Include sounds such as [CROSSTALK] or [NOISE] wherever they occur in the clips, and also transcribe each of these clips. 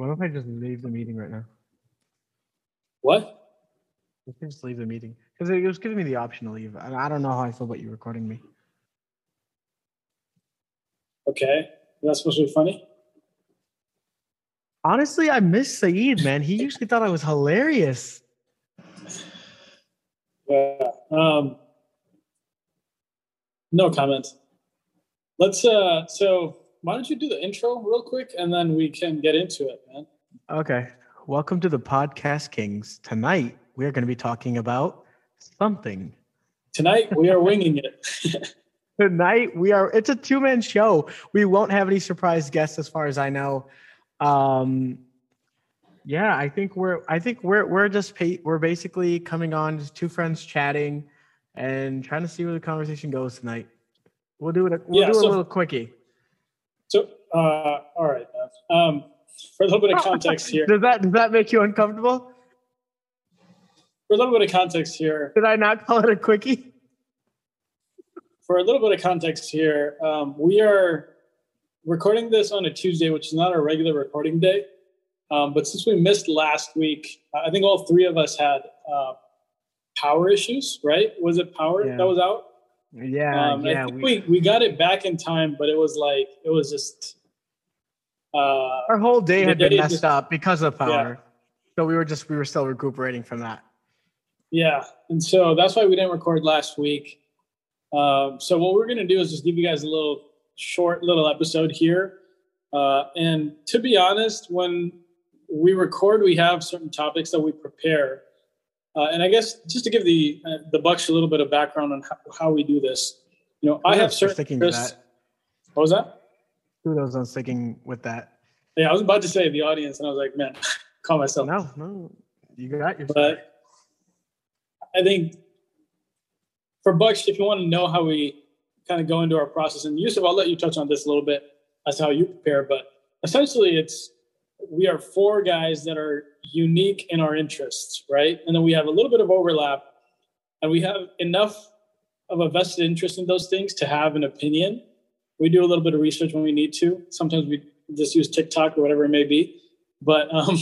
What if I just leave the meeting right now? What? I can just leave the meeting because it was giving me the option to leave, and I don't know how I feel about you recording me. Okay. That's supposed to be funny? Honestly, I miss Saeed, man. He usually thought I was hilarious. Yeah. Um, no comment. Let's uh so why don't you do the intro real quick and then we can get into it, man. Okay. Welcome to the Podcast Kings. Tonight, we are going to be talking about something. Tonight we are winging it. [LAUGHS] Tonight, we are, it's a two man show. We won't have any surprise guests as far as I know. Um, yeah, I think we're, I think we're, we're just, we're basically coming on, just two friends chatting and trying to see where the conversation goes tonight. We'll do it, we'll Yeah, do so- a little quickie. Uh all right. Um for a little bit of context here. Does that, does that make you uncomfortable? For a little bit of context here. Did I not call it a quickie? For a little bit of context here, um, we are recording this on a Tuesday, which is not our regular recording day. Um, but since we missed last week, I think all three of us had uh, power issues, right? Was it power Yeah. that was out? Yeah, Um, yeah. I think we- we, we got it back in time, but it was like it was just uh, Our whole day had been messed just- up because of power. So we were just we were still recuperating from that. yeah, and so that's why we didn't record last week. Um, so what we're gonna do is just give you guys a little short little episode here. Uh, and to be honest, when we record, we have certain topics that we prepare. Uh, and I guess just to give the uh, the Bucks a little bit of background on how, how we do this, you know, I have certain sticking to that. What was that? Kudos on sticking with that. Yeah, I was about to say the audience, and I was like, man, [LAUGHS] call myself. No, no, you got your. But I think for Bucks, if you want to know how we kind of go into our process, and Yusuf, I'll let you touch on this a little bit as to how you prepare. But essentially, it's we are four guys that are unique in our interests, right? And then we have a little bit of overlap, and we have enough of a vested interest in those things to have an opinion. We do a little bit of research when we need to. Sometimes we just use TikTok or whatever it may be. But um,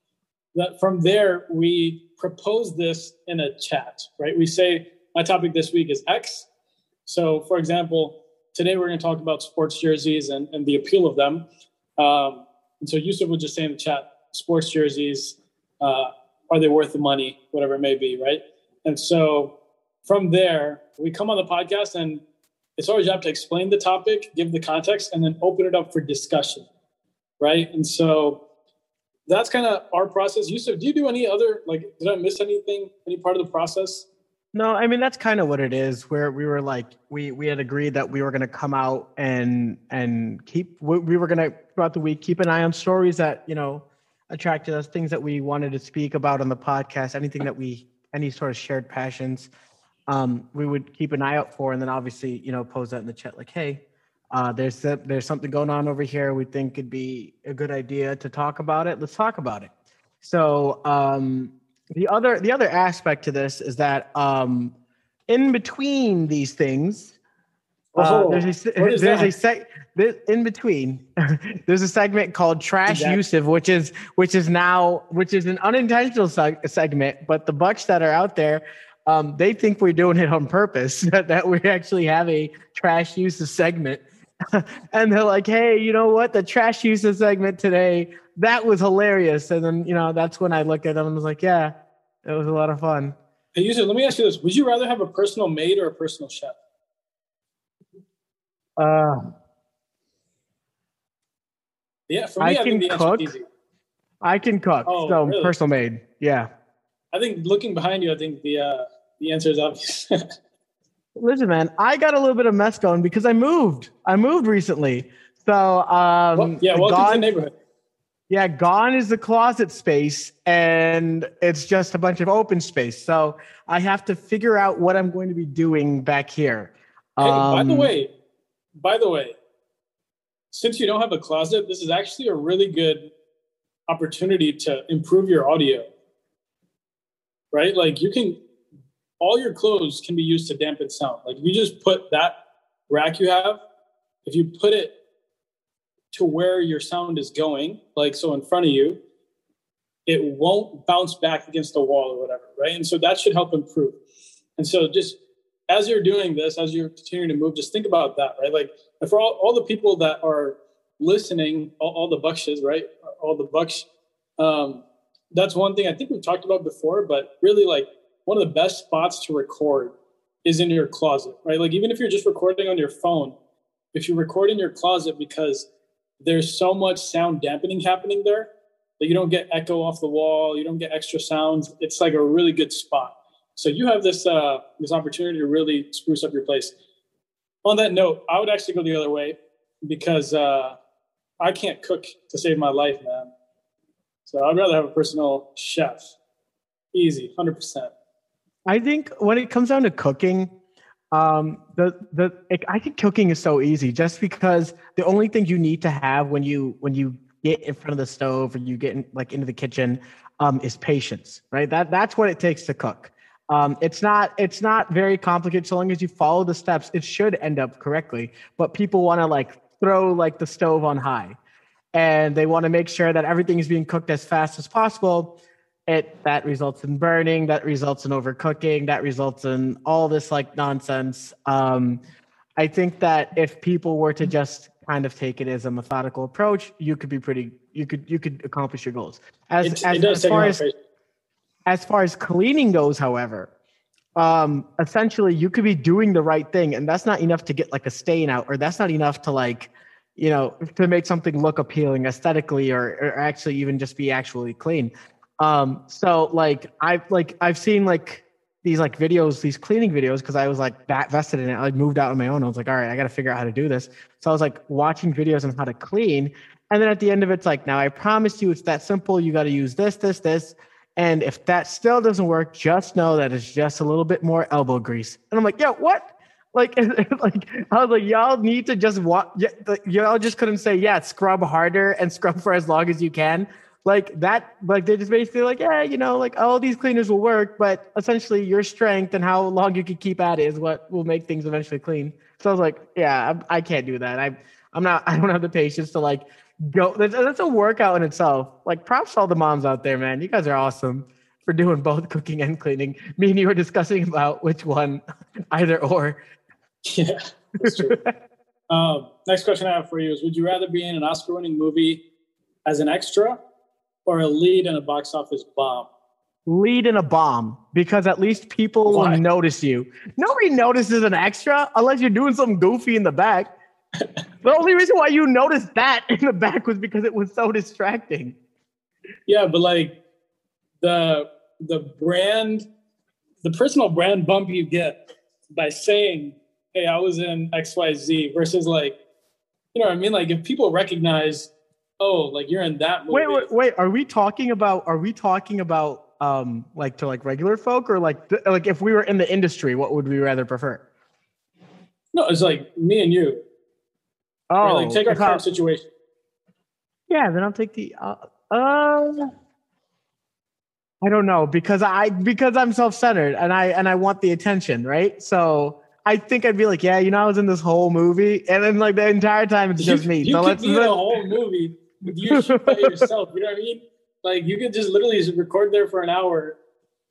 [LAUGHS] that from there we propose this in a chat right? We say my topic this week is x. So for example today we're going to talk about sports jerseys and, and the appeal of them. Um, and so yusuf would just say in the chat sports jerseys uh, are they worth the money? Whatever it may be right? And so from there we come on the podcast and it's our job to explain the topic give the context and then open it up for discussion right and so that's kind of our process. Yusuf, do you do any other like? Did I miss anything? Any part of the process? No, I mean that's kind of what it is. Where we were like, we we had agreed that we were going to come out and and keep. We, we were going to throughout the week keep an eye on stories that you know attracted us, things that we wanted to speak about on the podcast, anything that we any sort of shared passions. Um, we would keep an eye out for, and then obviously you know pose that in the chat like, hey, uh, there's that, there's something going on over here. We think it'd be a good idea to talk about it. Let's talk about it. So um, the other the other aspect to this is that um, in between these things, uh, Oh, there's a se- what is there's a that? sec there- in between [LAUGHS] there's a segment called Trash Exactly. Yusuf, which is which is now which is an unintentional seg- segment, but the bucks that are out there. Um, they think we're doing it on purpose [LAUGHS] that, that we actually have a trash Yusuf segment [LAUGHS] and they're like, "Hey, you know what? The trash Yusuf segment today that was hilarious." And then you know that's when I looked at them and was like, "Yeah, it was a lot of fun." Hey, Yusuf, let me ask you this: Would you rather have a personal maid or a personal chef? Uh, Yeah, for I me, I, can think the cook. easy. I can cook, Oh, so really? personal maid Yeah. I think looking behind you, I think the uh, the answer is obvious. [LAUGHS] Listen, man, I got a little bit of mess going because I moved. I moved recently, so um, well, yeah, welcome to the gone, neighborhood. yeah, gone is the closet space, and it's just a bunch of open space. So I have to figure out what I'm going to be doing back here. Hey, by the Um, way, by the way, since you don't have a closet, this is actually a really good opportunity to improve your audio. Right? Like you can all your clothes can be used to dampen sound. Like if you just put that rack you have, if you put it to where your sound is going, like so in front of you, it won't bounce back against the wall or whatever, right? And so that should help improve. And so just as you're doing this, as you're continuing to move, just think about that, right? Like for all, all the people that are listening, all, all the buckshes, right? All the bucks. Um, that's one thing I think we've talked about before, but really like one of the best spots to record is in your closet, right? Like even if you're just recording on your phone, if you record in your closet because there's so much sound dampening happening there that you don't get echo off the wall, you don't get extra sounds. It's like a really good spot. So you have this uh, this opportunity to really spruce up your place. On that note, I would actually go the other way because uh, I can't cook to save my life, man. So I'd rather have a personal chef. Easy, hundred percent. I think when it comes down to cooking, um, the the I think cooking is so easy just because the only thing you need to have when you when you get in front of the stove or you get in, like into the kitchen um, is patience, right? That that's what it takes to cook. Um, it's not it's not very complicated so long as you follow the steps. It should end up correctly, but people want to like throw like the stove on high, and they want to make sure that everything is being cooked as fast as possible it that results in burning that results in overcooking that results in all this like nonsense. Um i think that if people were to just kind of take it as a methodical approach you could be pretty you could you could accomplish your goals. As It- as, it as far as as far as cleaning goes however um essentially you could be doing the right thing and that's not enough to get like a stain out or that's not enough to like you know to make something look appealing aesthetically or, or actually even just be actually clean um so like i've like i've seen like these like videos these cleaning videos because i was like that vested in it. I moved out on my own. I was like all right i gotta figure out how to do this. So i was like watching videos on how to clean and then at the end of it, it's like now i promise you it's that simple. You got to use this this this and if that still doesn't work just know that it's just a little bit more elbow grease. And i'm like yeah what? Like, [LAUGHS] like I was like, y'all need to just watch. Y'all just couldn't say, yeah, scrub harder and scrub for as long as you can. Like that, like they're just basically like, yeah, you know, like all these cleaners will work, but essentially your strength and how long you can keep at it is what will make things eventually clean. So I was like, yeah, I, I can't do that. I, I'm not, [LAUGHS] I don't have the patience to like go. That's, that's a workout in itself. Like props to all the moms out there, man. You guys are awesome for doing both cooking and cleaning. Me and you were discussing about which one, [LAUGHS] either or. [LAUGHS] Yeah, that's true. um, next question I have for you is: Would you rather be in an Oscar-winning movie as an extra or a lead in a box office bomb? lead in a bomb because at least people Why? will notice you. Nobody notices an extra unless you're doing something goofy in the back. [LAUGHS] the only reason why you noticed that in the back was because it was so distracting. Yeah, but like the the brand, the personal brand bump you get by saying, "Hey, I was in X Y Z," versus like, you know what I mean? Like if people recognize, oh, like you're in that movie. Wait, wait, wait. Are we talking about? Are we talking about um like to like regular folk or like th- like if we were in the industry, what would we rather prefer? No, it's like me and you. Oh, Right? Like take our current situation. Yeah, then I'll take the. Uh, uh, I don't know because I because I'm self-centered and I and I want the attention, right? So I think I'd be like, yeah, you know, I was in this whole movie, and then like the entire time it's just you, me. You so could let's be a whole movie with you by yourself. You know what I mean? Like you could just literally just record there for an hour.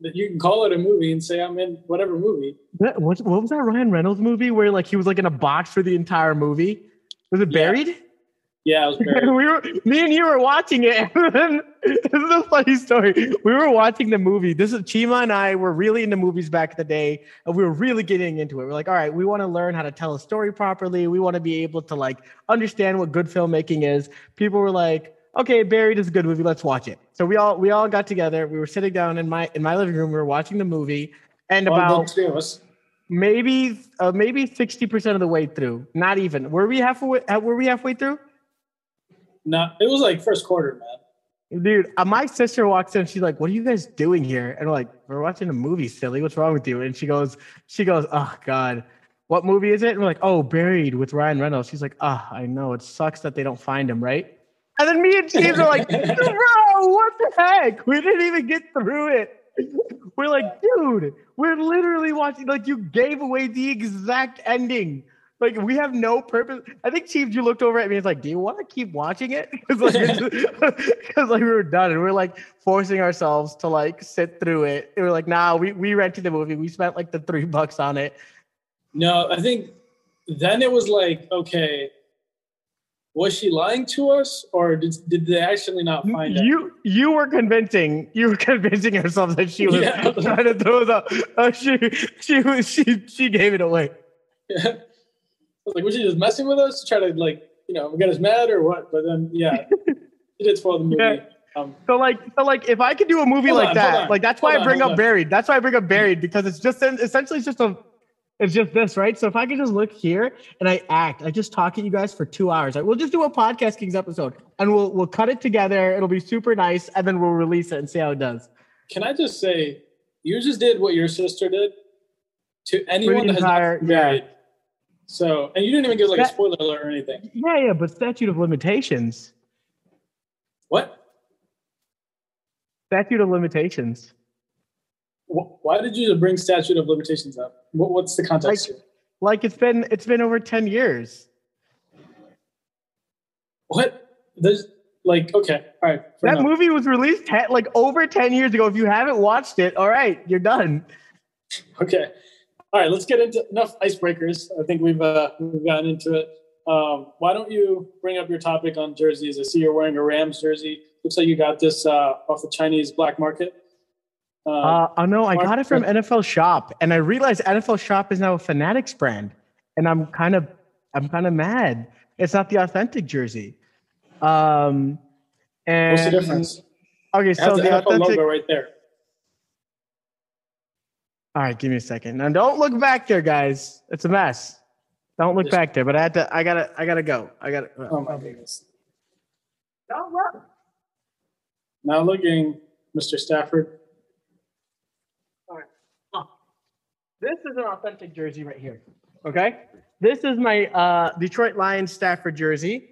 That you can call it a movie and say I'm in whatever movie. That- what, what was that Ryan Reynolds movie where like he was like in a box for the entire movie? Was it Yeah. buried? Yeah, I was very. [LAUGHS] we were me and you were watching it. And [LAUGHS] this is a funny story. We were watching the movie. This is Chima and I were really into movies back in the day, and we were really getting into it. We're like, all right, we want to learn how to tell a story properly. We want to be able to like understand what good filmmaking is. People were like, okay, Buried is a good movie. Let's watch it. So we all we all got together. We were sitting down in my in my living room. We were watching the movie, and about the two of us. maybe uh, maybe sixty percent of the way through, not even. Were we halfway? Were we halfway through? No, it was like first quarter, man. Dude, uh, my sister walks in. She's like, "What are you guys doing here?" And we're like, "We're watching a movie, silly. What's wrong with you?" And she goes, "She goes, oh God, what movie is it?" And we're like, "Oh, Buried with Ryan Reynolds." She's like, "Ah, I know. It sucks that they don't find him, right?" And then me and James are like, [LAUGHS] "Bro, what the heck? We didn't even get through it." We're like, dude, we're literally watching. Like, you gave away the exact ending. Like we have no purpose. I think Chief, you looked over at me. And it's like, do you want to keep watching it? [LAUGHS] Because like, [LAUGHS] [LAUGHS] like we were done, and we are like forcing ourselves to like sit through it. And we are like, nah, we we rented the movie. We spent like the three bucks on it. No, I think then it was like, okay, was she lying to us or did, did they actually not find you out? you were convincing you were convincing yourself that she was yeah. trying to throw the uh, she she was she she gave it away yeah. Like was she just messing with us to try to like you know get us mad or what but then yeah [LAUGHS] she did spoil the movie yeah. Um, so like, so like, if I could do a movie like on, that, like that's why I bring on, up. Buried. That's why I bring up Buried because it's just essentially it's just a it's just this, right? So if I could just look here and I act, I just talk to you guys for two hours. Like, we'll just do a podcast Kings episode and we'll we'll cut it together. It'll be super nice, and then we'll release it and see how it does. Can I just say, you just did what your sister did to anyone that entire, has not married. Yeah. So, and you didn't even give like that, a spoiler alert or anything. Yeah, yeah, but statute of limitations. What? Statute of limitations. Why did you bring statute of limitations up? What's the context like. Like it's been it's been over ten years. What? There's like okay, all right. That enough. movie was released ten, like over ten years ago. If you haven't watched it, all right, you're done. Okay, all right. Let's get into enough icebreakers. I think we've uh, we've gotten into it. Um, why don't you bring up your topic on jerseys? I see you're wearing a Rams jersey. Looks like you got this uh, off the Chinese black market. Uh, uh, oh no, I got it from NFL Shop, and I realized NFL Shop is now a Fanatics brand, and I'm kind of, I'm kind of mad. It's not the authentic jersey. Um, and what's the difference? Okay, so the, the NFL authentic logo right there. All right, give me a second. Now, don't look back there, guys. It's a mess. Don't look Just, back there. But I had to. I gotta. I gotta go. I gotta. Oh my goodness. Don't look. Now looking, Mr. Stafford. All right. This is an authentic jersey right here. Okay. This is my uh, Detroit Lions Stafford jersey.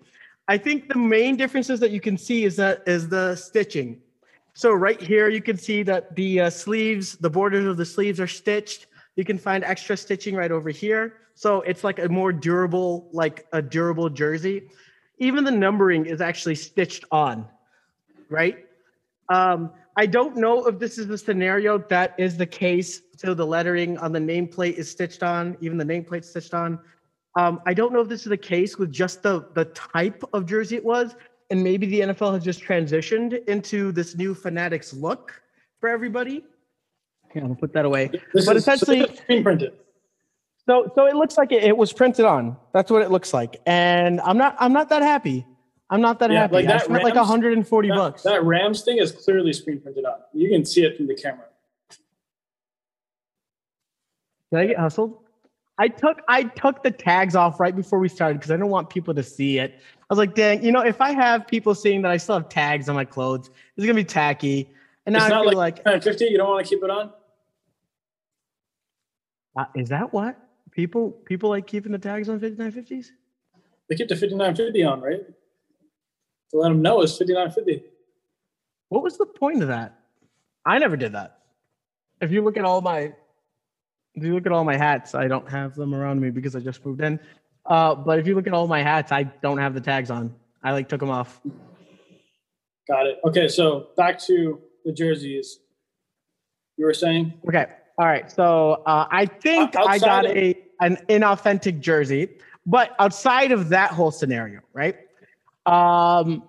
I think the main differences that you can see is that is the stitching. So right here, you can see that the uh, sleeves, the borders of the sleeves are stitched. You can find extra stitching right over here. So it's like a more durable, like a durable jersey. Even the numbering is actually stitched on, right? Um, I don't know if this is the scenario that is the case. So the lettering on the nameplate is stitched on, even the nameplate stitched on. Um, I don't know if this is the case with just the the type of jersey it was, and maybe the NFL has just transitioned into this new Fanatics look for everybody. Okay, I'll put that away. This but is, essentially, so screen printed. So, so it looks like it, it was printed on. That's what it looks like, and I'm not I'm not that happy. I'm not that yeah, happy. Like that I spent Rams, like 140 that, bucks. That Rams thing is clearly screen printed out. You can see it from the camera. Did I get hustled? I took I took the tags off right before we started because I don't want people to see it. I was like, dang, you know, if I have people seeing that I still have tags on my clothes, it's gonna be tacky. And now it's I feel like, like 50. You don't want to keep it on. Uh, is that what people people like keeping the tags on 5950s? They keep the 5950 on, right? to let them know it's 59.50. What was the point of that? I never did that. If you look at all my if you look at all my hats, I don't have them around me because I just moved in. Uh, but if you look at all my hats, I don't have the tags on. I like took them off. Got it. Okay, so back to the jerseys. You were saying? Okay. All right. So uh, I think I got of- a an inauthentic jersey, but outside of that whole scenario, right? Um,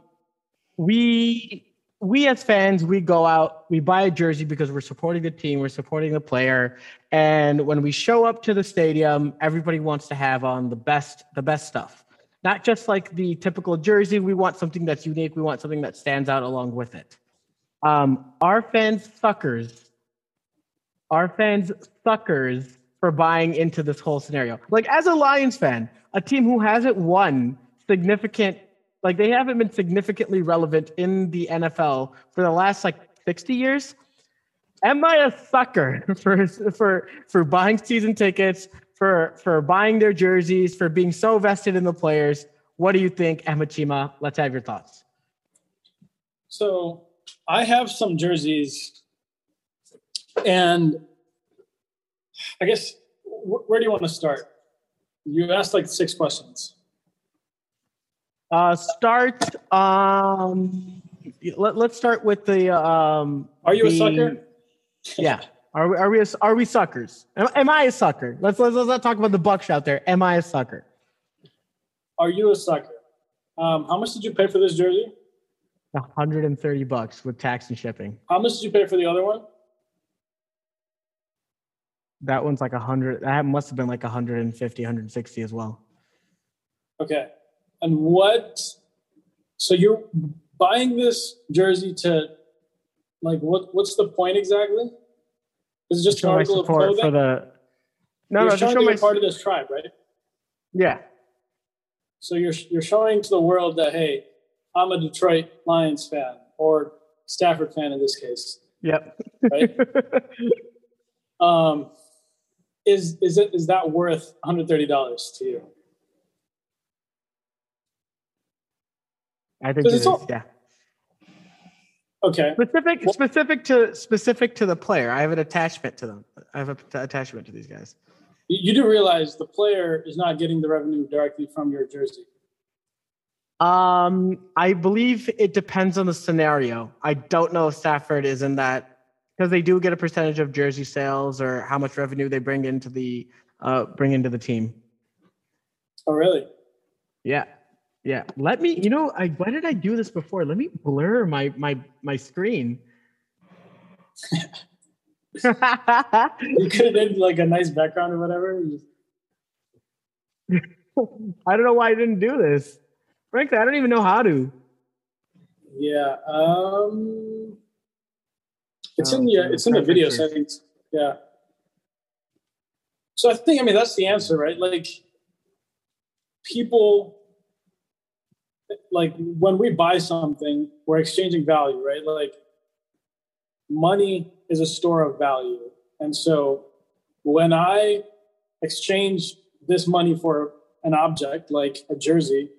we we as fans we go out we buy a jersey because we're supporting the team we're supporting the player. And when we show up to the stadium everybody wants to have on the best the best stuff. Not just like the typical jersey we want something that's unique we want something that stands out along with it. Um, our fans suckers our fans suckers for buying into this whole scenario. Like as a lions fan a team who hasn't won significant like they haven't been significantly relevant in the NFL for the last like 60 years. Am I a sucker [LAUGHS] for for for buying season tickets, for for buying their jerseys, for being so vested in the players? What do you think, Emma Chima? Let's have your thoughts. So I have some jerseys, and I guess where do you want to start? You asked like six questions. Uh, start. Um, let, let's start with the. Um, Are you the, a sucker? [LAUGHS] Yeah. Are we? Are we? A, are we suckers? Am, am I a sucker? Let's, let's let's not talk about the Bucks out there. Am I a sucker? Are you a sucker? Um, how much did you pay for this jersey? 130 bucks with tax and shipping. How much did you pay for the other one? That one's like a hundred. That must have been like 150, 160 as well. Okay. And what? So you're buying this jersey to, like, what? What's the point exactly? Is it just an my article of clothing? for the. No, you're no, just showing show my. you're part of this tribe, right? Yeah, So you're you're showing to the world that hey, I'm a Detroit Lions fan or Stafford fan in this case, yep. right? [LAUGHS] um, is is it is that worth 130 dollars to you? I think it is. all- Yeah. Okay, Specific, Well- specific to specific to the player. I have an attachment to them. I have an attachment to these guys. you, you do realize the player is not getting the revenue directly from your jersey. Um, I believe it depends on the scenario. I don't know if Stafford is in that because they do get a percentage of jersey sales or how much revenue they bring into the uh bring into the team. Oh, really? Yeah. Yeah. Let me, you know, I why did I do this before? Let me blur my my my screen. You could have did like a nice background or whatever. [LAUGHS] I don't know why I didn't do this. Frankly, I don't even know how to. Yeah. Um, it's Oh, in the so it's in the video settings. Yeah. So I think I mean that's the answer, right? Like people like when we buy something, we're exchanging value, right? Like money is a store of value. And so when I exchange this money for an object like a jersey,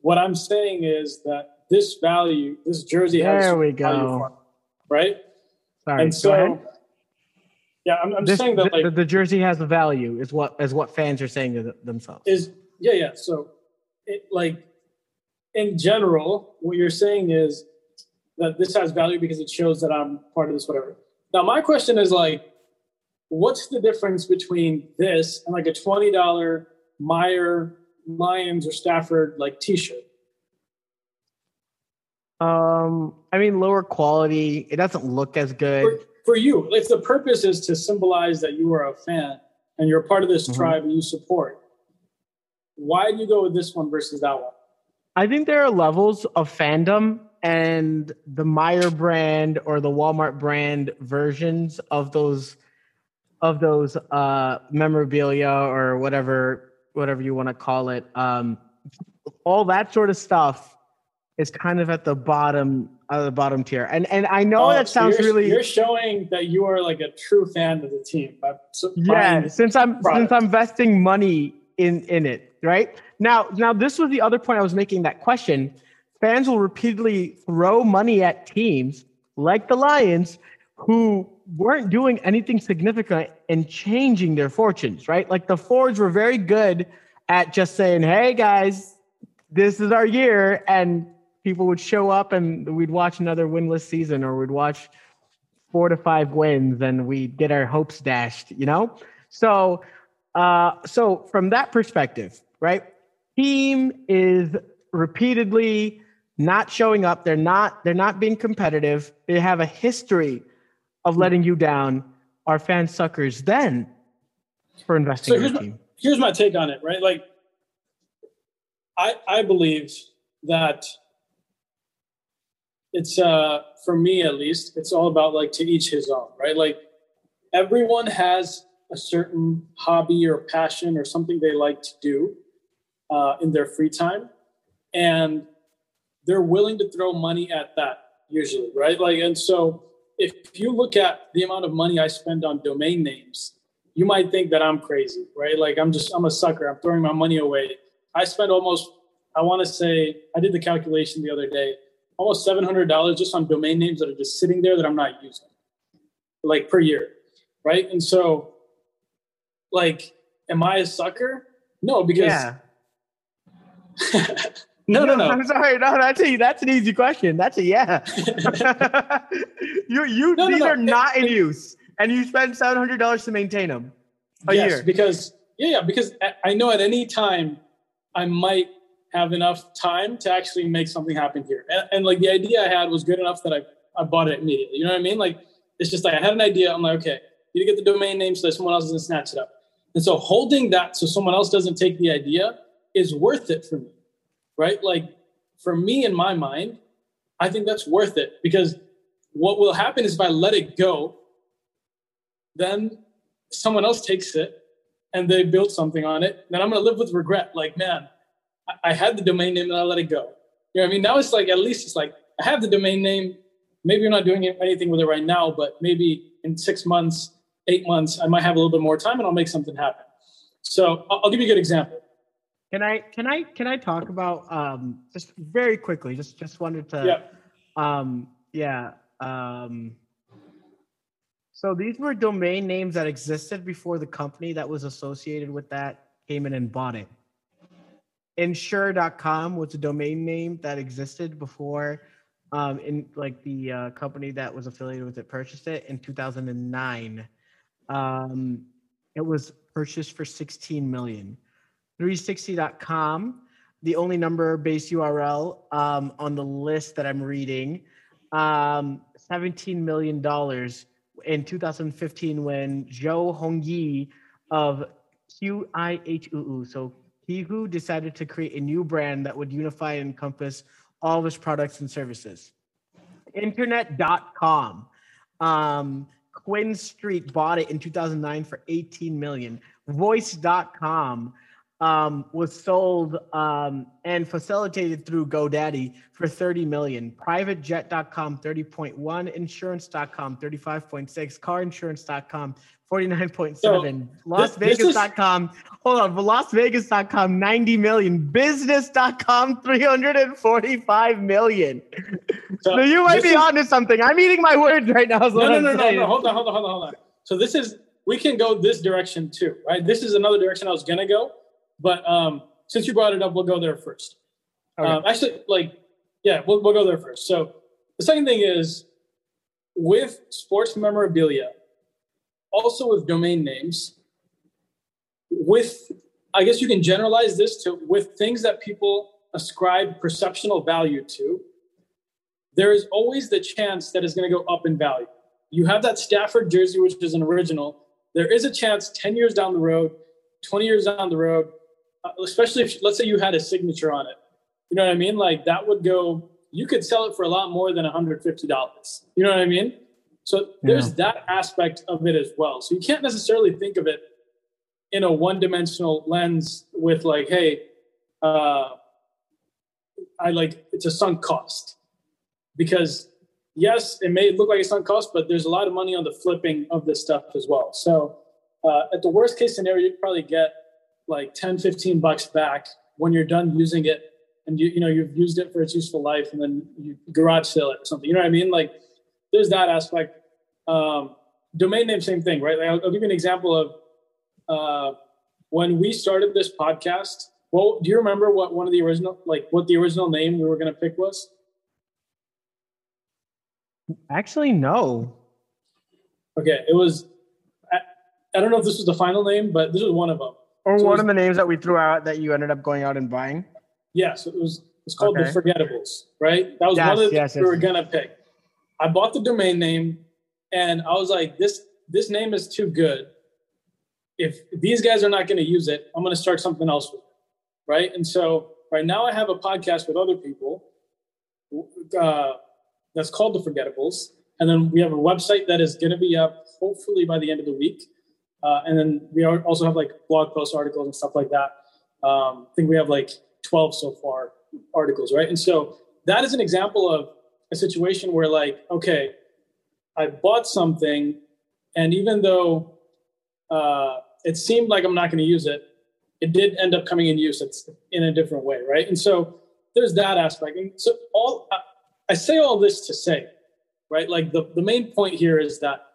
what I'm saying is that this value, this jersey has There we value go. for right? Sorry. and so, yeah, I'm, I'm This, saying that the, like the jersey has the value is what is what fans are saying to themselves. is yeah, yeah. So, it, like in general, what you're saying is that this has value because it shows that I'm part of this, whatever. Now, my question is like, what's the difference between this and like a twenty dollar Meijer Lions or Stafford like T-shirt? Um, I mean, lower quality. It doesn't look as good. for, for you, if the purpose is to symbolize that you are a fan and you're part of this Mhm. tribe and you support, why do you go with this one versus that one? I think there are levels of fandom, and the Meijer brand or the Walmart brand versions of those of those uh, memorabilia or whatever whatever you want to call it. Um, all that sort of stuff is kind of at the bottom of the bottom tier. And and I know Oh, that so sounds you're, really You're showing that you are like a true fan of the team. yeah since i'm product. since i'm investing money in in it right? Now now this was the other point i was making that question. Fans will repeatedly throw money at teams like the lions who weren't doing anything significant in changing their fortunes right? Like the fords were very good at just saying hey guys this is our year and people would show up and we'd watch another winless season or we'd watch four to five wins and we'd get our hopes dashed, you know? So uh so from that perspective, right? Team is repeatedly not showing up. They're not they're not being competitive. They have a history of letting you down. Are fan suckers then for investing So in here's your my- team? Here's my take on it, right? Like, I I believe that it's uh for me at least, it's all about like to each his own, right? Like everyone has a certain hobby or passion or something they like to do uh, in their free time, and they're willing to throw money at that usually, right? Like, and so if you look at the amount of money I spend on domain names, you might think that I'm crazy, right? Like I'm just I'm a sucker. I'm throwing my money away. I spend almost I want to say I did the calculation the other day, almost seven hundred dollars just on domain names that are just sitting there that I'm not using, like per year, right? And so, like, am I a sucker? No, because Yeah. [LAUGHS] no, no, no. I'm sorry. No, that's a that's an easy question. That's a yeah. [LAUGHS] [LAUGHS] you you No, no, these no. are not in use, and you spend seven hundred dollars to maintain them a yes, year. because yeah, yeah, because I- I know at any time I might have enough time to actually make something happen here. And, and like the idea I had was good enough that I, I bought it immediately. You know what I mean? Like it's just like I had an idea. I'm like, okay, you need to get the domain name so that someone else doesn't snatch it up. And so holding that so someone else doesn't take the idea is worth it for me. Right? Like for me in my mind, I think that's worth it because what will happen is if I let it go, then someone else takes it and they build something on it, then I'm going to live with regret. Like, man, I, had the domain name and I let it go. You know what I mean? Now it's like, at least it's like, I have the domain name. Maybe you're not doing anything with it right now, but maybe in six months, eight months, I might have a little bit more time and I'll make something happen. So I'll give you a good example. Can I can I can I talk about um just very quickly? Just just wanted to Yeah. um yeah um so these were domain names that existed before the company that was associated with that came in and bought it. Insure.com was a domain name that existed before um in like the uh, company that was affiliated with it purchased it in 2009. Um it was purchased for 16 million. 360.com, the only number based URL um, on the list that I'm reading, um, $17 million in 2015 when Zhou Hongyi of Qihoo, so Qihoo decided to create a new brand that would unify and encompass all of his products and services. Internet.com. Um, QuinStreet bought it in 2009 for 18 million. Voice.com um, was sold um, and facilitated through GoDaddy for 30 million. PrivateJet.com 30.1, Insurance.com 35.6, CarInsurance.com 49.7, So, Las this- this is- Hold on, LasVegas.com 90 million, Business.com 345 million. So So you might be is- onto something. I'm eating my words right now. No, no, no, no, no. Hold on, hold on, hold on, hold on. So this is we can go this direction too, right? This is another direction I was gonna go, but um, since you brought it up, we'll go there first. Okay. Um, actually, like, yeah, we'll we'll go there first. So the second thing is with sports memorabilia, also with domain names, with I guess you can generalize this to with things that people ascribe perceptional value to there is always the chance that it's going to go up in value. You have that Stafford jersey, which is an original. There is a chance 10 years down the road, 20 years down the road, especially if, let's say you had a signature on it. You know what I mean? Like that would go, you could sell it for a lot more than $150. You know what I mean? So there's that aspect of it as well. So you can't necessarily think of it in a one dimensional lens with like, hey, uh, I like it's a sunk cost because yes, it may look like it's sunk cost, but there's a lot of money on the flipping of this stuff as well. So uh, at the worst case scenario, you probably get like 10, 15 bucks back when you're done using it and you, you know, you've used it for its useful life and then you garage sale it or something. You know what I mean? Like there's that aspect. Um, domain name, same thing, right? Like I'll, I'll give you an example of uh, when we started this podcast. Well, do you remember what one of the original, like what the original name we were going to pick was? Actually, no. Okay, it was. I, I don't know if this was the final name, but this was one of them. Or So one it's- of the names that we threw out that you ended up going out and buying. Yeah, so it was. It's called Okay. the Forgettables, right? That was Yes, one of the yes, things we were gonna pick. I bought the domain name, and I was like, this this name is too good. If these guys are not going to use it, I'm going to start something else with it, right? And so right now I have a podcast with other people uh, that's called the Forgettables, and then we have a website that is going to be up hopefully by the end of the week, uh, and then we also have like blog post articles and stuff like that. Um, I think we have like 12 so far articles, right? And so that is an example of a situation where like, okay, I bought something, and even though uh, it seemed like I'm not going to use it, it did end up coming in use. It's in a different way, right? And so there's that aspect. And so all I, I say all this to say, right? Like the, the main point here is that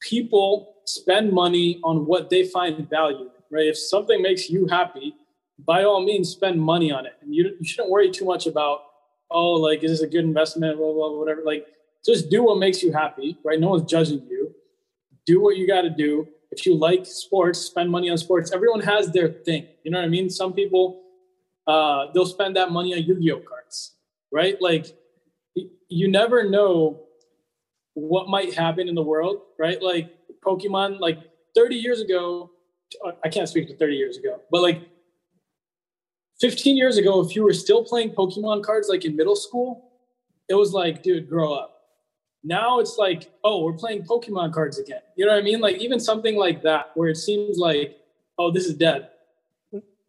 people spend money on what they find value. right? If something makes you happy, by all means, spend money on it. And you, you shouldn't worry too much about, oh, like, is this a good investment? Blah, blah, whatever. Like, just do what makes you happy, right? No one's judging you. Do what you got to do. If you like sports, spend money on sports. Everyone has their thing. You know what I mean? Some people, uh, they'll spend that money on Yu Gi Oh cards, right? Like, you never know what might happen in the world, right? Like, Pokemon, like 30 years ago, I can't speak to 30 years ago, but like 15 years ago, if you were still playing Pokemon cards like in middle school, it was like, dude, grow up. Now it's like, oh, we're playing Pokemon cards again. You know what I mean? Like even something like that, where it seems like, oh, this is dead.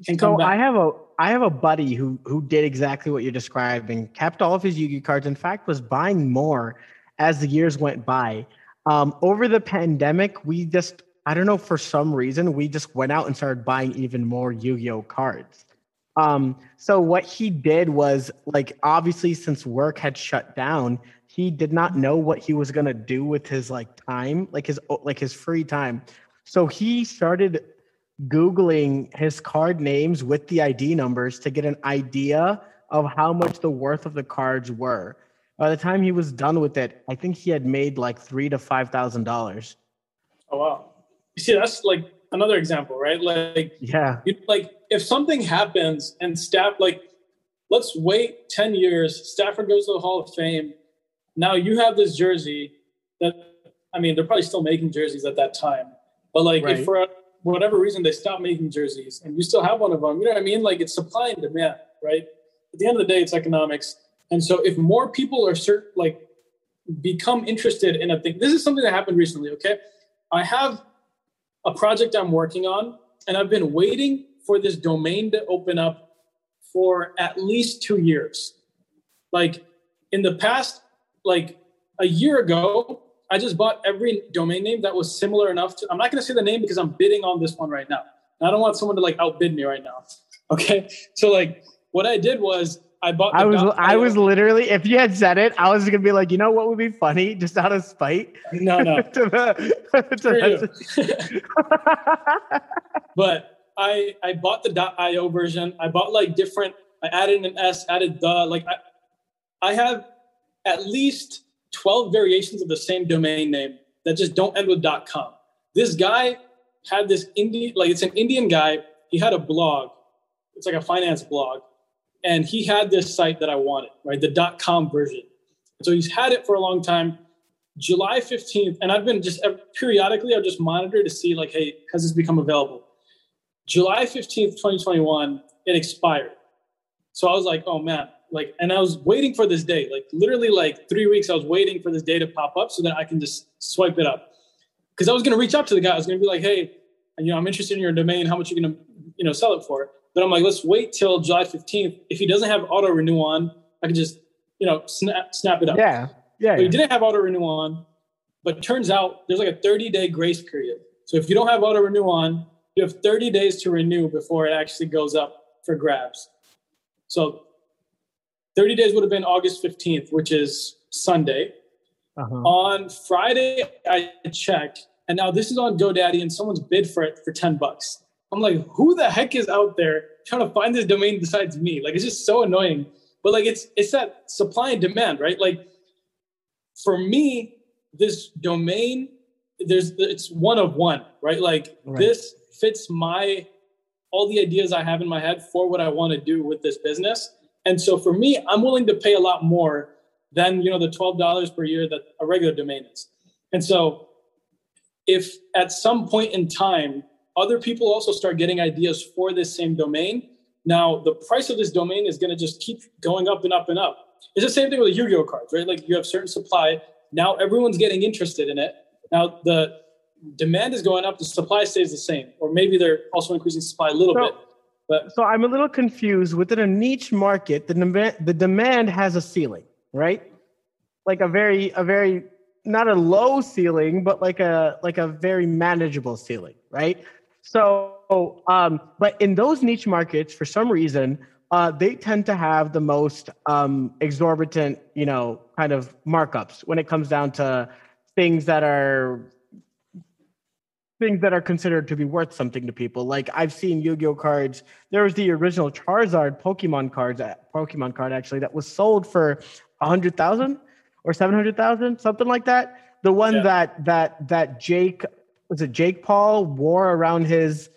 Can so I have a I have a buddy who who did exactly what you're describing. Kept all of his Yu-Gi cards. In fact, was buying more as the years went by. Um, over the pandemic, we just I don't know for some reason we just went out and started buying even more Yu-Gi-Oh cards. Um, so what he did was like obviously since work had shut down, he did not know what he was gonna do with his like time, like his like his free time. So he started googling his card names with the ID numbers to get an idea of how much the worth of the cards were. By the time he was done with it, I think he had made like three to five thousand dollars. Oh wow! You see, that's like another example, right? Like, yeah, you, like if something happens and staff, like, let's wait 10 years, Stafford goes to the Hall of Fame. Now you have this jersey that, I mean, they're probably still making jerseys at that time. But like, right. if for whatever reason they stop making jerseys and you still have one of them, you know what I mean? Like, it's supply and demand, right? At the end of the day, it's economics. And so if more people are like, become interested in a thing, this is something that happened recently, okay? I have a project I'm working on, and I've been waiting for this domain to open up for at least two years. Like in the past, like a year ago, I just bought every domain name that was similar enough to. I'm not going to say the name because I'm bidding on this one right now. I don't want someone to like outbid me right now. Okay, so like what I did was I bought. I was I was literally if you had said it, I was gonna be like, you know what would be funny, just out of spite. No, no. [LAUGHS] to the, [LAUGHS] to [LAUGHS] but I I bought the .io version. I bought like different. I added an S, added the like. I, I have at least twelve variations of the same domain name that just don't end with .com. This guy had this Indian like it's an Indian guy. He had a blog. It's like a finance blog and he had this site that I wanted, right? The dot com version. So he's had it for a long time. July 15th, and I've been just periodically, I've just monitor to see, like, hey, has this become available? July 15th, 2021, it expired. So I was like, oh man, like, and I was waiting for this day, like, literally, like, three weeks, I was waiting for this day to pop up so that I can just swipe it up. Because I was to reach out to the guy. I was to be like, hey, you know, I'm interested in your domain. How much you to, you know, sell it for? But I'm like, let's wait till July 15th. If he doesn't have auto renew on, I can just, you know, snap snap it up. Yeah. Yeah. But he didn't have auto renew on, but turns out there's like a 30 day grace period. So if you don't have auto renew on, you have 30 days to renew before it actually goes up for grabs. So 30 days would have been August 15th, which is Sunday. Uh-huh. On Friday, I checked, and now this is on GoDaddy, and someone's bid for it for 10 bucks. I'm like, who the heck is out there trying to find this domain besides me? Like, it's just so annoying. But like, it's it's that supply and demand, right? Like, for me, this domain, there's it's one of one, right? Like, right. this fits my all the ideas I have in my head for what I want to do with this business. And so for me, I'm willing to pay a lot more than you know the twelve dollars per year that a regular domain is. And so, if at some point in time other people also start getting ideas for this same domain. Now, the price of this domain is going to just keep going up and up and up. It's the same thing with the Yu-Gi-Oh cards, right? Like you have certain supply. Now everyone's getting interested in it. Now the demand is going up, the supply stays the same, or maybe they're also increasing supply a little so, bit. But so I'm a little confused. Within a niche market, the demand the demand has a ceiling, right? Like a very a very not a low ceiling, but like a like a very manageable ceiling, right? So, um, but in those niche markets, for some reason, uh, they tend to have the most um, exorbitant, you know, kind of markups when it comes down to things that are things that are considered to be worth something to people. Like I've seen Yu-Gi-Oh cards. There was the original Charizard Pokemon cards, uh, Pokemon card actually that was sold for a hundred thousand or seven hundred thousand, something like that. The one yeah. that that that Jake was it Jake Paul wore around his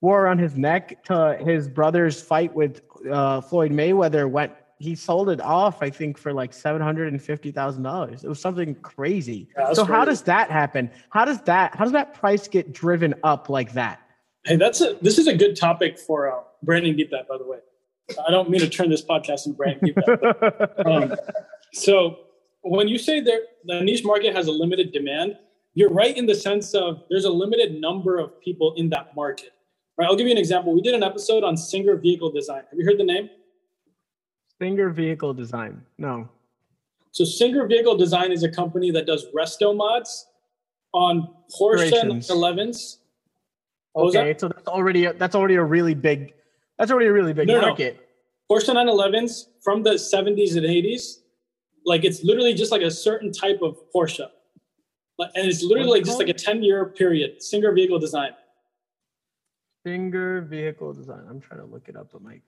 wore around his neck to his brother's fight with uh, Floyd Mayweather went he sold it off, I think, for like seven hundred and fifty thousand dollars. It was something crazy. Yeah, so crazy. how does that happen? How does that how does that price get driven up like that? Hey, that's a this is a good topic for uh, branding deep that By the way, I don't mean to turn this podcast into branding deep dive. um, so when you say there the niche market has a limited demand, you're right in the sense of there's a limited number of people in that market. Right? I'll give you an example. We did an episode on Singer vehicle design. Have you heard the name? Singer Vehicle Design. No. So Singer Vehicle Design is a company that does resto mods on Porsche 911s. Okay, so that's already a, that's already a really big that's already a really big no, market. No. Porsche 911s from the 70s and 80s, like it's literally just like a certain type of Porsche, and it's literally like just like a 10 year period. Singer Vehicle Design. Singer Vehicle Design. I'm trying to look it up, but my.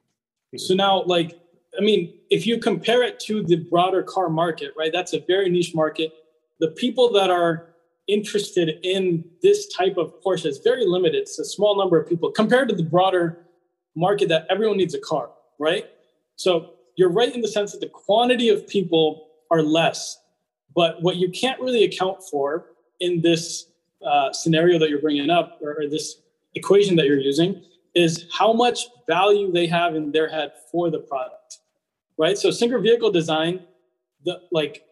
So now, like I mean, if you compare it to the broader car market, right, that's a very niche market. The people that are interested in this type of Porsche is very limited. It's a small number of people compared to the broader market that everyone needs a car, right? So you're right in the sense that the quantity of people are less. But what you can't really account for in this uh, scenario that you're bringing up or, or this equation that you're using is how much value they have in their head for the product right? So Singer Vehicle Design, the like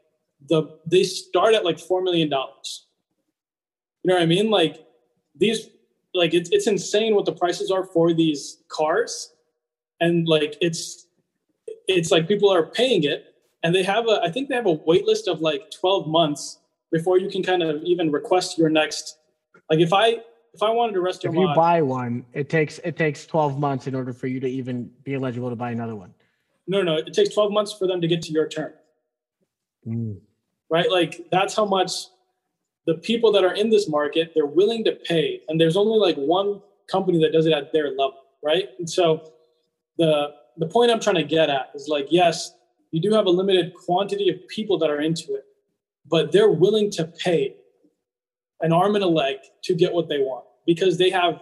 the they start at like four million dollars. You know what I mean? Like these, like it's it's insane what the prices are for these cars, and like it's it's like people are paying it, and they have a I think they have a wait list of like twelve months before you can kind of even request your next. Like if I if I wanted to rest if you mod, buy one, it takes it takes twelve months in order for you to even be eligible to buy another one. No, no, it takes 12 months for them to get to your turn. Mm. Right? Like that's how much the people that are in this market, they're willing to pay. And there's only like one company that does it at their level, right? And so the the point I'm trying to get at is like, yes, you do have a limited quantity of people that are into it, but they're willing to pay an arm and a leg to get what they want because they have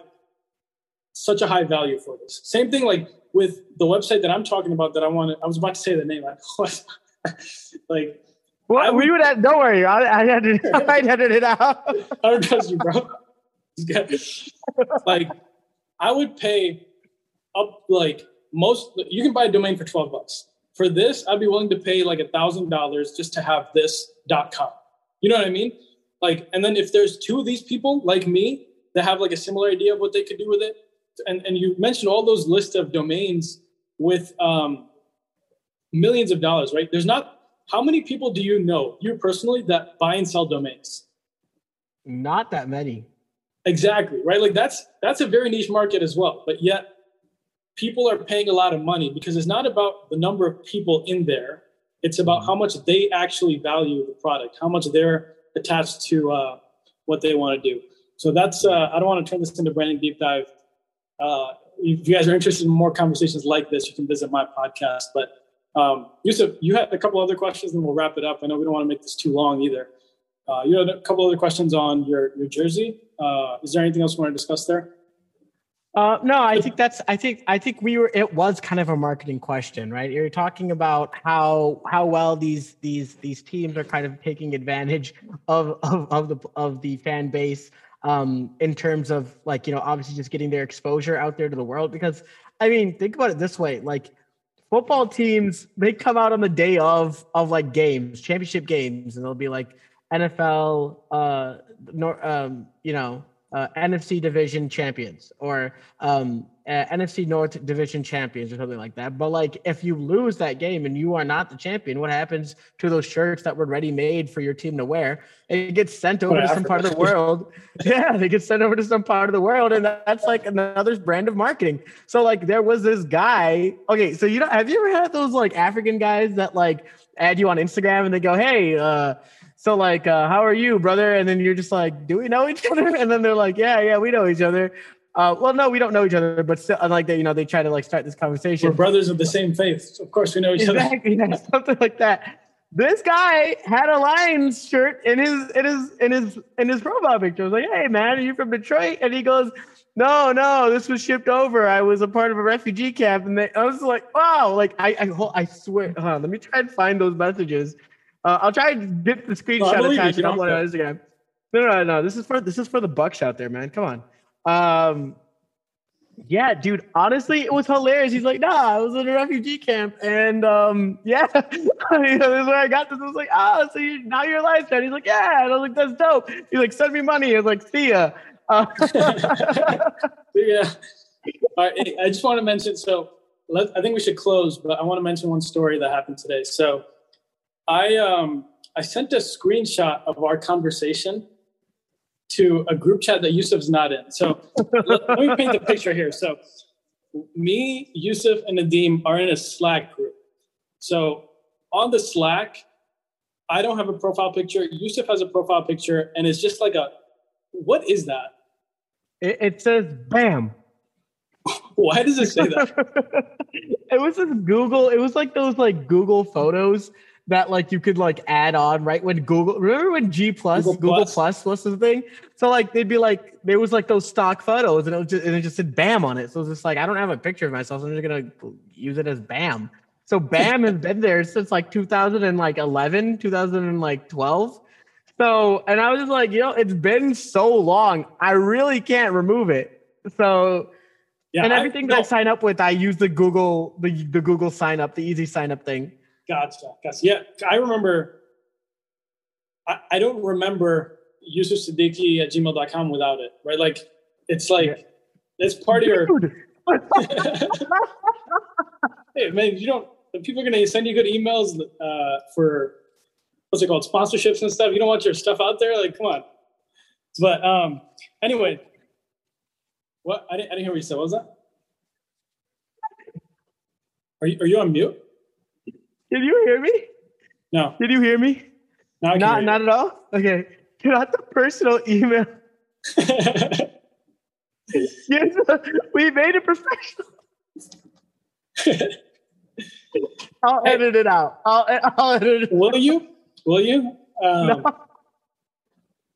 such a high value for this. Same thing like with the website that I'm talking about that I want I was about to say the name. [LAUGHS] like well, would, we would have, don't worry. I, I had it, [LAUGHS] I edited it out. [LAUGHS] I don't trust you, bro. like I would pay up like most you can buy a domain for 12 bucks. For this, I'd be willing to pay like a thousand dollars just to have this dot com. You know what I mean? Like, and then if there's two of these people like me that have like a similar idea of what they could do with it, and, and you mentioned all those lists of domains with um, millions of dollars, right? There's not, how many people do you know, you personally, that buy and sell domains? Not that many. Exactly, right? Like that's that's a very niche market as well. But yet people are paying a lot of money because it's not about the number of people in there. It's about how much they actually value the product, how much they're attached to uh, what they want to do. So that's uh, I don't want to turn this into branding deep dive uh, if you guys are interested in more conversations like this, you can visit my podcast. But um, Yusuf, you had a couple other questions, and we'll wrap it up. I know we don't want to make this too long either. Uh, you had a couple other questions on your your jersey. Uh, is there anything else you want to discuss there? Uh, no, I think that's. I think. I think we were. It was kind of a marketing question, right? You're talking about how how well these these these teams are kind of taking advantage of of, of the of the fan base um, in terms of like, you know, obviously just getting their exposure out there to the world. Because I mean, think about it this way like football teams, they come out on the day of of like games, championship games, and they'll be like NFL uh nor um, you know, uh, NFC division champions or um uh, NFC North Division champions or something like that. But like, if you lose that game and you are not the champion, what happens to those shirts that were ready made for your team to wear? It gets sent over to some part of the world. [LAUGHS] yeah, they get sent over to some part of the world, and that's like another brand of marketing. So like, there was this guy. Okay, so you know, have you ever had those like African guys that like add you on Instagram and they go, "Hey, uh, so like, uh, how are you, brother?" And then you're just like, "Do we know each other?" [LAUGHS] And then they're like, "Yeah, yeah, we know each other." Uh, well, no, we don't know each other, but still, like that, you know, they try to like start this conversation. We're brothers of the same faith. So of course, we know each exactly, other. Yeah, [LAUGHS] something like that. This guy had a Lions shirt in his in his in his in his profile picture. I was like, "Hey, man, are you from Detroit?" And he goes, "No, no, this was shipped over. I was a part of a refugee camp." And they, I was like, "Wow!" Like I I, I swear. On, let me try and find those messages. Uh, I'll try and get the screenshot well, attached and upload on Instagram. No, no, no. This is for this is for the Bucks out there, man. Come on. Um, yeah, dude. Honestly, it was hilarious. He's like, "Nah, I was in a refugee camp, and um, yeah, [LAUGHS] you know, this is where I got this." I was like, "Ah, oh, so you now you're a fan?" He's like, "Yeah," and I was like, "That's dope." He's like, "Send me money." I was like, "See ya." Uh- [LAUGHS] [LAUGHS] yeah. I just want to mention. So, let, I think we should close, but I want to mention one story that happened today. So, I um, I sent a screenshot of our conversation to a group chat that Yusuf's not in. So let, let, me paint the picture here. So me, Yusuf, and Nadim are in a Slack group. So on the Slack, I don't have a profile picture. Yusuf has a profile picture, and it's just like a what is that? It, it says BAM. [LAUGHS] Why does it say that? [LAUGHS] it was this Google, it was like those like Google photos that like you could like add on right when Google remember when G plus Google, Google plus. plus. was the thing? So like they'd be like there was like those stock photos and it was just and it just said BAM on it. So it's just like I don't have a picture of myself, so I'm just gonna use it as BAM. So BAM has been there since like 2011, 2012. So and I was just like, you know, it's been so long, I really can't remove it. So yeah, and everything I, no. that I sign up with, I use the Google the the Google sign up, the easy sign up thing. Gotcha. Gotcha. Yeah, I remember. I, I don't remember Yusuf Siddiqui at gmail.com without it, right? Like, it's like, yeah. it's part of your. [LAUGHS] hey, man, you don't, people are going to send you good emails uh, for, what's it called, sponsorships and stuff. You don't want your stuff out there? Like, come on. But um, anyway, what? I didn't, I didn't hear what you said. What was that? Are you, are you on mute? Did you hear me? No. Did you hear me? No, not not at all. Okay, not the personal email. [LAUGHS] yes, we made it professional. I'll hey, edit it out. I'll, [LAUGHS] I'll edit it. Will you? Will you? Um, no.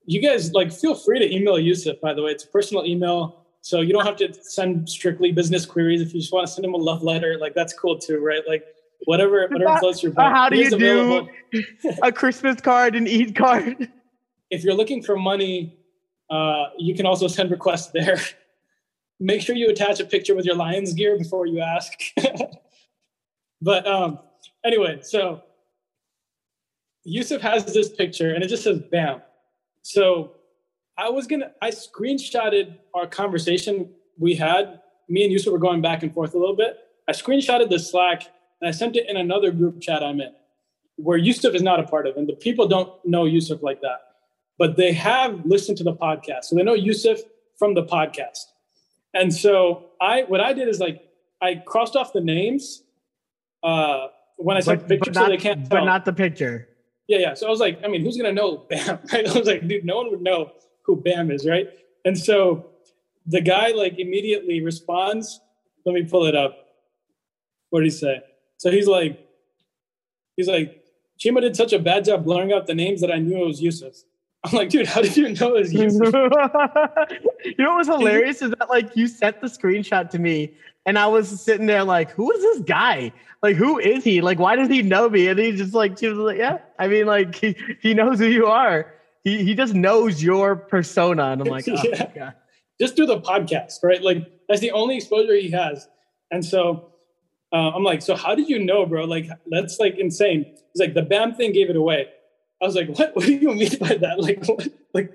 You guys like feel free to email Yusuf. By the way, it's a personal email, so you don't have to send strictly business queries. If you just want to send him a love letter, like that's cool too, right? Like whatever whatever floats your boat. How do you do a Christmas card and Eid card? If you're looking for money, uh, you can also send requests there. [LAUGHS] Make sure you attach a picture with your Lions gear before you ask. [LAUGHS] but um, anyway, so Yusuf has this picture and it just says BAM. So I was gonna I screenshotted our conversation we had. Me and Yusuf were going back and forth a little bit. I screenshotted the Slack and I sent it in another group chat I'm in, where Yusuf is not a part of, and the people don't know Yusuf like that, but they have listened to the podcast, so they know Yusuf from the podcast. And so I, what I did is like I crossed off the names uh, when I sent but, the picture, not, so they can't. Tell. But not the picture. Yeah, yeah. So I was like, I mean, who's gonna know Bam? [LAUGHS] Right? I was like, dude, no one would know who Bam is, right? And so the guy like immediately responds. Let me pull it up. What did he say? So he's like, he's like, Chima did such a bad job blurring out the names that I knew it was Yusuf. [LAUGHS] I'm like, dude, how did you know it was Yusuf? [LAUGHS] you know what was hilarious is that like you sent the screenshot to me and I was sitting there like, who is this guy? Like, who is he? Like, why does he know me? And he's just like, she was like, yeah. I mean, like [LAUGHS] he, he knows who you are. He he just knows your persona. And I'm like, oh, yeah. Just through the podcast, right? Like that's the only exposure he has. And so uh, I'm like, so how did you know, bro? Like, that's like insane. He's like, the BAM thing gave it away. I was like, what? [LAUGHS] What do you mean by that? Like, [LAUGHS] what? like,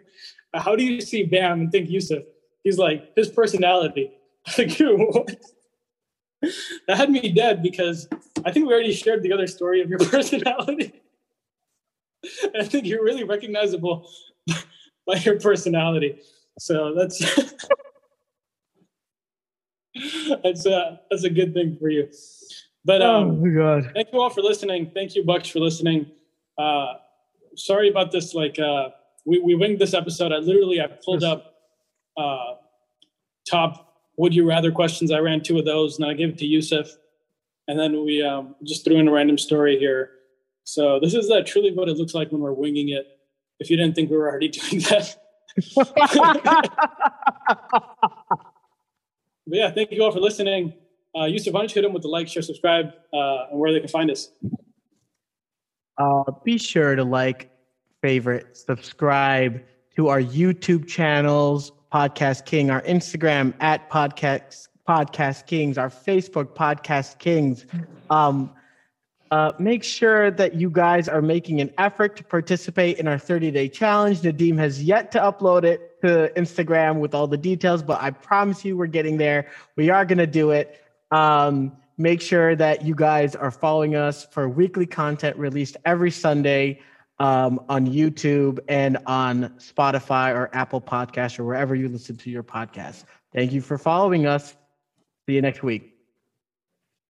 how do you see BAM and think Yusuf? He's like, his personality. [LAUGHS] like, what? that had me dead because I think we already shared the other story of your personality. I think you're really recognizable by your personality. So that's [LAUGHS] that's a that's a good thing for you. But Oh um, my god. thank you all for listening. Thank you, Bucks, for listening. Uh, sorry about this. Like uh, we we winged this episode. I literally I pulled Yes. up uh, top would you rather questions. I ran two of those, and I gave it to Yusuf, and then we um, just threw in a random story here. So this is uh, truly what it looks like when we're winging it. If you didn't think we were already [LAUGHS] doing that. [LAUGHS] But yeah, thank you all for listening. Uh, Yusuf, why don't you hit them with the like, share, subscribe, uh, and where they can find us. Uh, be sure to like, favorite, subscribe to our YouTube channels, Podcast King, our Instagram at Podcast Podcast Kings, our Facebook Podcast Kings. Um, uh, make sure that you guys are making an effort to participate in our 30 day challenge. Nadeem has yet to upload it to Instagram with all the details, but I promise you we're getting there. We are going to do it. Um, make sure that you guys are following us for weekly content released every Sunday um, on YouTube and on Spotify or Apple Podcasts or wherever you listen to your podcast. Thank you for following us. See you next week.